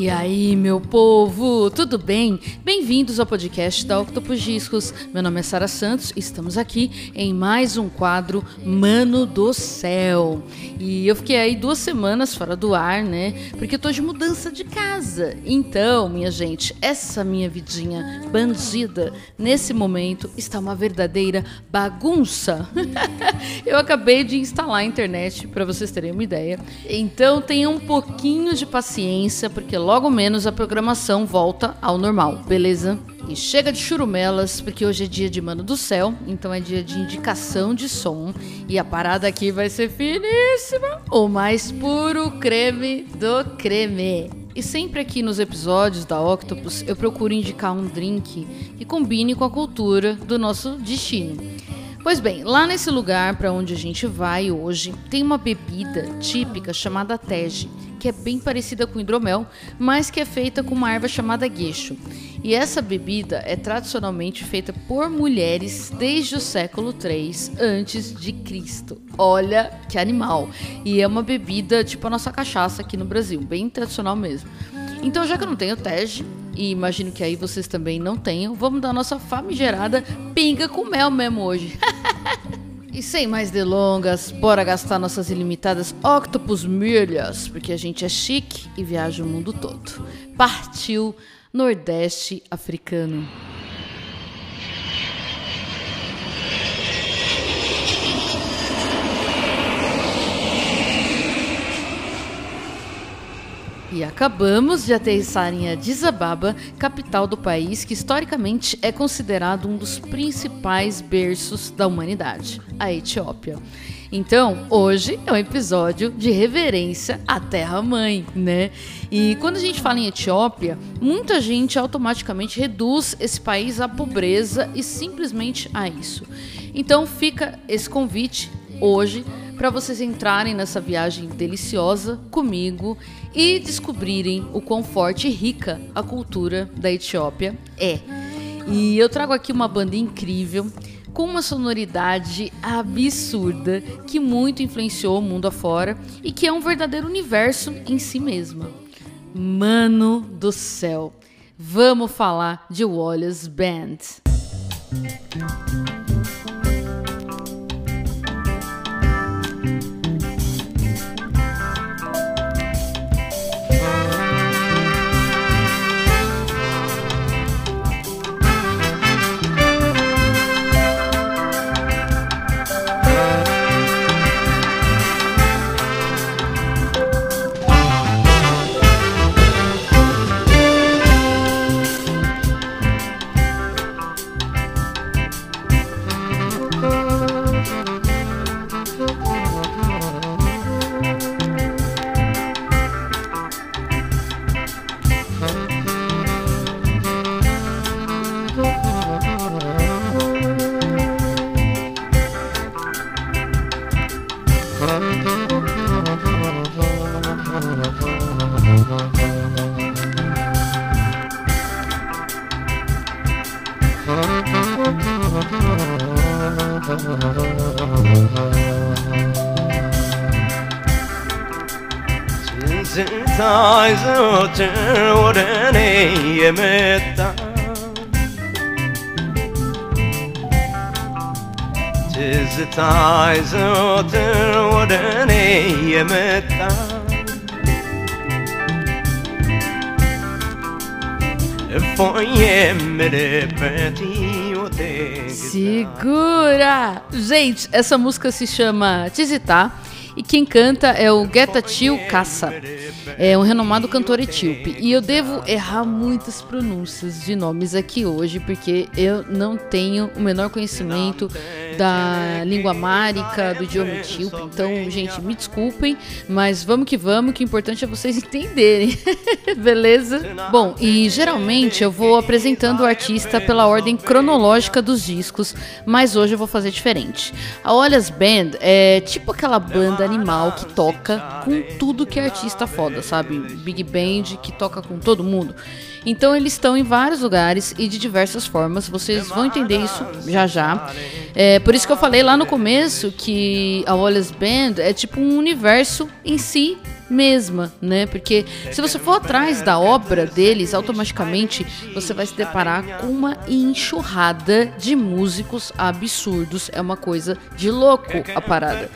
E aí, meu povo, tudo bem? Bem-vindos ao podcast da Octopus Discos. Meu nome é Sara Santos e estamos aqui em mais um quadro Mano do Céu. E eu fiquei aí duas semanas fora do ar, né? Porque eu tô de mudança de casa. Então, minha gente, essa minha vidinha bandida, nesse momento, está uma verdadeira bagunça. eu acabei de instalar a internet, para vocês terem uma ideia. Então, tenham um pouquinho de paciência, porque logo menos a programação volta ao normal, beleza? E chega de churumelas, porque hoje é dia de Mano do Céu, então é dia de indicação de som. E a parada aqui vai ser finíssima. O mais puro creme do creme. E sempre aqui nos episódios da Octopus eu procuro indicar um drink que combine com a cultura do nosso destino. Pois bem, lá nesse lugar para onde a gente vai hoje, tem uma bebida típica chamada tege, que é bem parecida com hidromel, mas que é feita com uma erva chamada gueixo. E essa bebida é tradicionalmente feita por mulheres desde o século 3 antes de Cristo. Olha que animal! E é uma bebida tipo a nossa cachaça aqui no Brasil, bem tradicional mesmo. Então, já que eu não tenho tege, e imagino que aí vocês também não tenham, vamos dar nossa famigerada pinga com mel mesmo hoje. e sem mais delongas, bora gastar nossas ilimitadas Octopus milhas, porque a gente é chique e viaja o mundo todo. Partiu Nordeste africano. E acabamos de aterrissar em Addis Ababa, capital do país que historicamente é considerado um dos principais berços da humanidade, a Etiópia. Então, hoje é um episódio de reverência à Terra-mãe, né? E quando a gente fala em Etiópia, muita gente automaticamente reduz esse país à pobreza e simplesmente a isso. Então, fica esse convite hoje para vocês entrarem nessa viagem deliciosa comigo e descobrirem o quão forte e rica a cultura da Etiópia é. E eu trago aqui uma banda incrível com uma sonoridade absurda que muito influenciou o mundo afora e que é um verdadeiro universo em si mesma. Mano do céu, vamos falar de Wallace Band. ስንታ ይዞት ወደ እኔ የመጣ ትዝታ ወደ እኔ የመጣ እፎ የምልበት Segura! Gente, essa música se chama Tizitá e quem canta é o Getachew Kassa. É um renomado cantor etíope. E eu devo errar muitas pronúncias de nomes aqui hoje, porque eu não tenho o menor conhecimento da língua márica, do idioma etíope. Então, gente, me desculpem, mas vamos que vamos, que o importante é vocês entenderem. Beleza? Bom, e geralmente eu vou apresentando o artista pela ordem cronológica dos discos, mas hoje eu vou fazer diferente. A Olhas Band é tipo aquela banda animal que toca com tudo que é artista foda, sabe? Big Band que toca com todo mundo. Então eles estão em vários lugares e de diversas formas. Vocês vão entender isso já já. É, por isso que eu falei lá no começo que a Wallace Band é tipo um universo em si mesma, né? Porque se você for atrás da obra deles, automaticamente você vai se deparar com uma enxurrada de músicos absurdos. É uma coisa de louco a parada.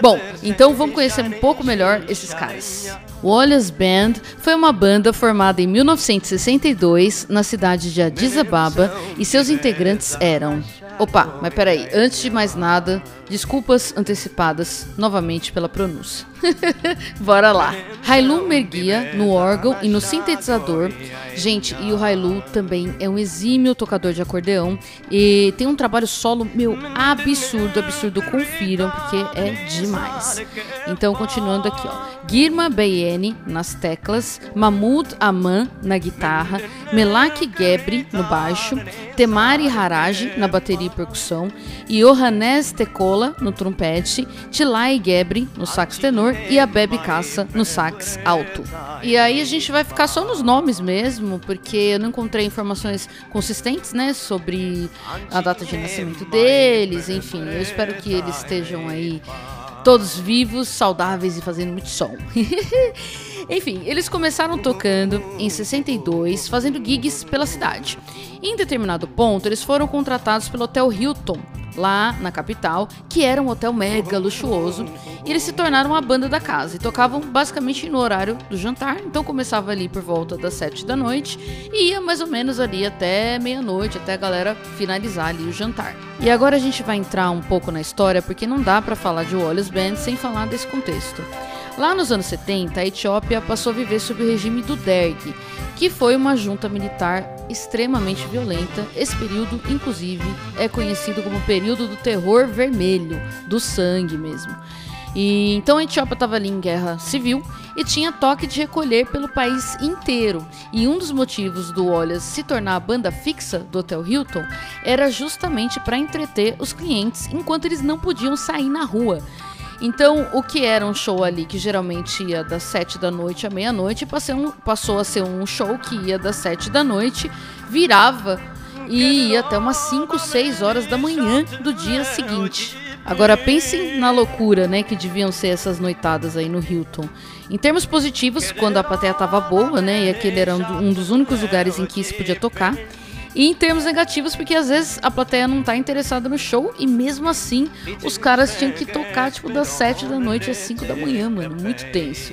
Bom, então vamos conhecer um pouco melhor esses caras. Wallace Band foi uma banda formada em 1962 na cidade de Addis Ababa e seus integrantes eram Opa, mas peraí, antes de mais nada, desculpas antecipadas novamente pela pronúncia. Bora lá. Hailu Merguia no órgão e no sintetizador. Gente, e o Hailu também é um exímio tocador de acordeão e tem um trabalho solo, meu, absurdo, absurdo. Confiram, porque é demais. Então, continuando aqui, ó. Girma Beyene nas teclas, Mahmoud Aman na guitarra, Melak Gebri no baixo, Temari Haraj na bateria e percussão, Johannes Tekola no trompete, Tilai Gebri no sax tenor e a Bebe Caça no sax alto. E aí a gente vai ficar só nos nomes mesmo, porque eu não encontrei informações consistentes, né, sobre a data de nascimento deles, enfim, eu espero que eles estejam aí todos vivos, saudáveis e fazendo muito som. Enfim, eles começaram tocando em 62, fazendo gigs pela cidade. em determinado ponto, eles foram contratados pelo Hotel Hilton, lá na capital, que era um hotel mega luxuoso, e eles se tornaram a banda da casa e tocavam basicamente no horário do jantar, então começava ali por volta das sete da noite e ia mais ou menos ali até meia-noite, até a galera finalizar ali o jantar. E agora a gente vai entrar um pouco na história, porque não dá para falar de Wallace Band sem falar desse contexto. Lá nos anos 70, a Etiópia passou a viver sob o regime do Derg, que foi uma junta militar extremamente violenta. Esse período, inclusive, é conhecido como período do terror vermelho, do sangue mesmo. E então a Etiópia estava ali em guerra civil e tinha toque de recolher pelo país inteiro. E um dos motivos do Olhas se tornar a banda fixa do Hotel Hilton era justamente para entreter os clientes enquanto eles não podiam sair na rua. Então, o que era um show ali que geralmente ia das sete da noite à meia-noite passou a ser um show que ia das sete da noite, virava e ia até umas 5, 6 horas da manhã do dia seguinte. Agora pensem na loucura, né, que deviam ser essas noitadas aí no Hilton. Em termos positivos, quando a plateia estava boa, né, e aquele era um dos únicos lugares em que se podia tocar. E em termos negativos, porque às vezes a plateia não tá interessada no show e mesmo assim os caras tinham que tocar tipo das 7 da noite às 5 da manhã, mano. Muito tenso.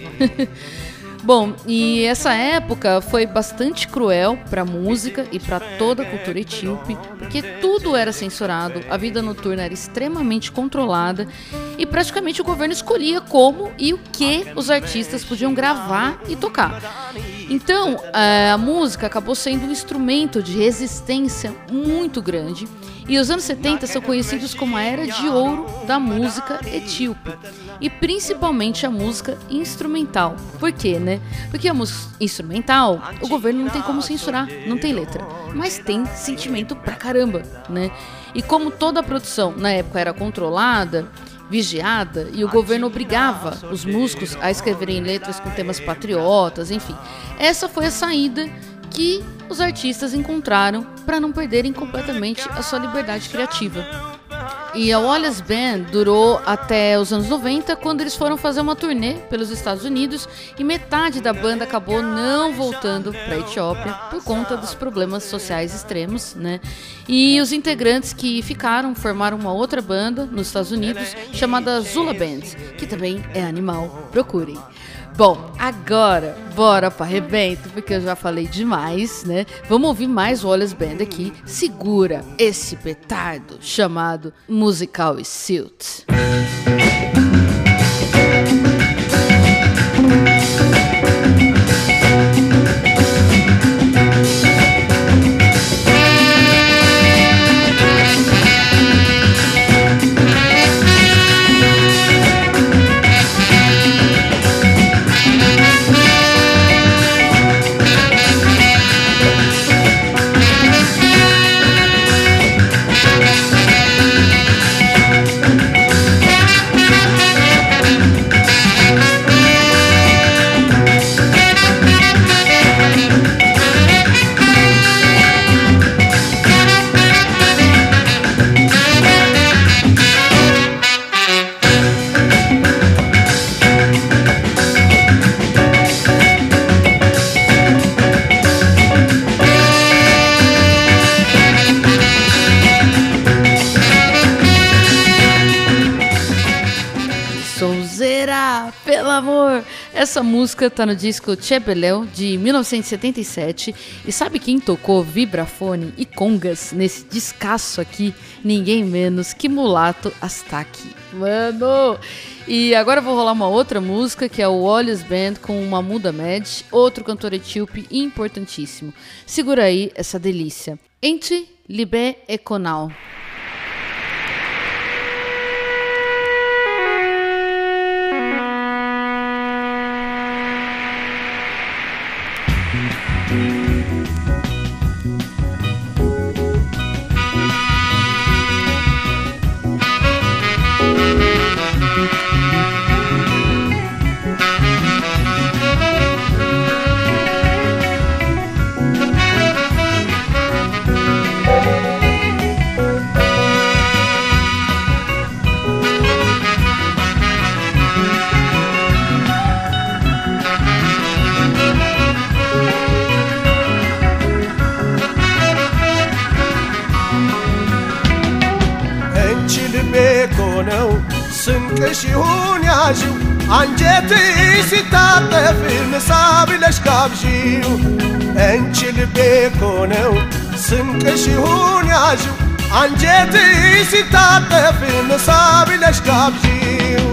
Bom, e essa época foi bastante cruel para música e para toda a cultura etíope, porque tudo era censurado, a vida noturna era extremamente controlada e praticamente o governo escolhia como e o que os artistas podiam gravar e tocar. Então, a música acabou sendo um instrumento de resistência muito grande. E os anos 70 são conhecidos como a era de ouro da música etíope. E principalmente a música instrumental. Por quê, né? Porque a música instrumental, o governo não tem como censurar, não tem letra. Mas tem sentimento pra caramba, né? E como toda a produção na época era controlada, vigiada e o governo obrigava os músicos a escreverem letras com temas patriotas, enfim. Essa foi a saída que os artistas encontraram para não perderem completamente a sua liberdade criativa. E a Wallace Band durou até os anos 90, quando eles foram fazer uma turnê pelos Estados Unidos e metade da banda acabou não voltando para a Etiópia por conta dos problemas sociais extremos, né? E os integrantes que ficaram formaram uma outra banda nos Estados Unidos chamada Zula Band, que também é animal. Procurem. Bom, agora bora para arrebento, porque eu já falei demais, né? Vamos ouvir mais Wallace Band aqui. Segura esse petardo chamado Musical Silt. Essa música tá no disco Chebeléu de 1977 e sabe quem tocou vibrafone e congas nesse descasso aqui? Ninguém menos que Mulato Astaki. Mano! E agora vou rolar uma outra música que é o Olhos Band com uma Muda Med, outro cantor etíope importantíssimo. Segura aí essa delícia. Ente Libé Econal. ፍቅርሽሁን ያዥው አንጀትሽ ሲታጠፍ ምሳ ብለሽ ጋብዢው። እንቺ ልቤ ስንቅሽ ስንቅሽሁን ያዥው አንጀትሽ ሲታጠፍ ምሳ ብለሽ ጋብዢው።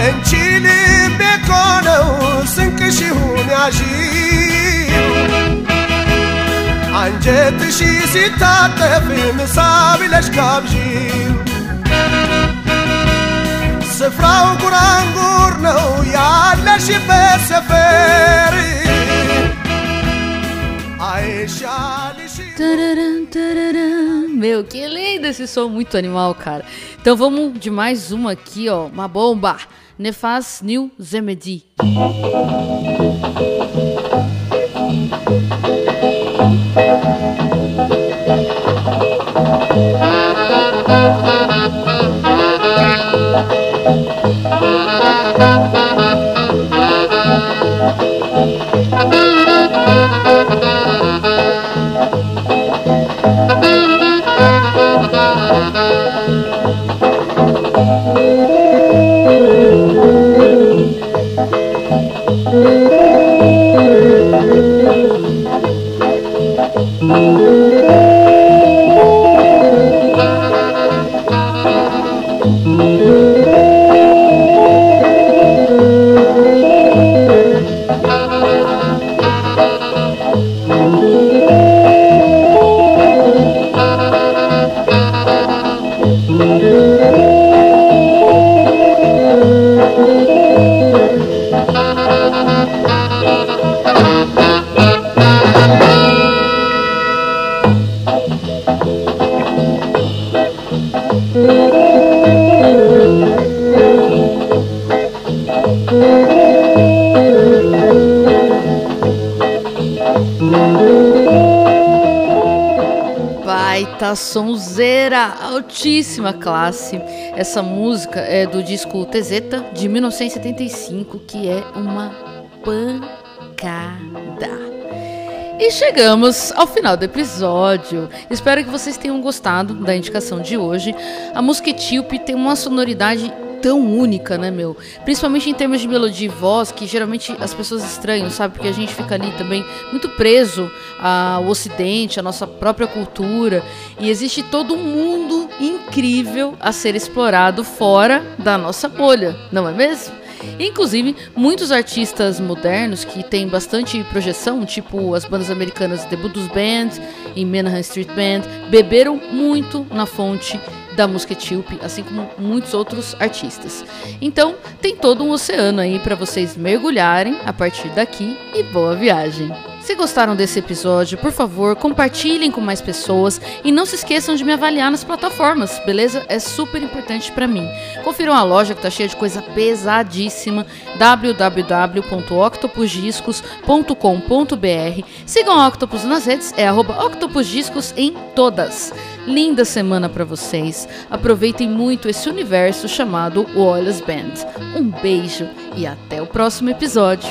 እንቺ ልቤ ኮነው ስንቅሽሁን ያዥው። አንጀትሽ ሲታጠፍ ምሳ ብለሽ ጋብዢው ስፍራው ጉራንጉር ነው ያለሽበት ሰፈር አይሻልሽ Tararam, tararam. Meu, que lindo esse som, muito animal, cara. Então vamos de mais uma aqui, ó. Uma bomba. Nefaz New Zemedi. Thank you. Baita sonzeira, altíssima classe. Essa música é do disco Tezeta de 1975, que é uma pancada. E chegamos ao final do episódio. Espero que vocês tenham gostado da indicação de hoje. A música etíope tem uma sonoridade tão única, né, meu? Principalmente em termos de melodia e voz, que geralmente as pessoas estranham, sabe? Porque a gente fica ali também muito preso ao ocidente, à nossa própria cultura. E existe todo um mundo incrível a ser explorado fora da nossa bolha, não é mesmo? Inclusive, muitos artistas modernos que têm bastante projeção, tipo as bandas americanas The Buddhist Band e Menahan Street Band, beberam muito na fonte da música etíope, assim como muitos outros artistas. Então, tem todo um oceano aí para vocês mergulharem a partir daqui e boa viagem. Se gostaram desse episódio, por favor, compartilhem com mais pessoas e não se esqueçam de me avaliar nas plataformas, beleza? É super importante para mim. Confiram a loja que tá cheia de coisa pesadíssima, www.octopusdiscos.com.br. Sigam a Octopus nas redes, é octopusdiscos em todas. Linda semana para vocês. Aproveitem muito esse universo chamado Wallace Band. Um beijo e até o próximo episódio.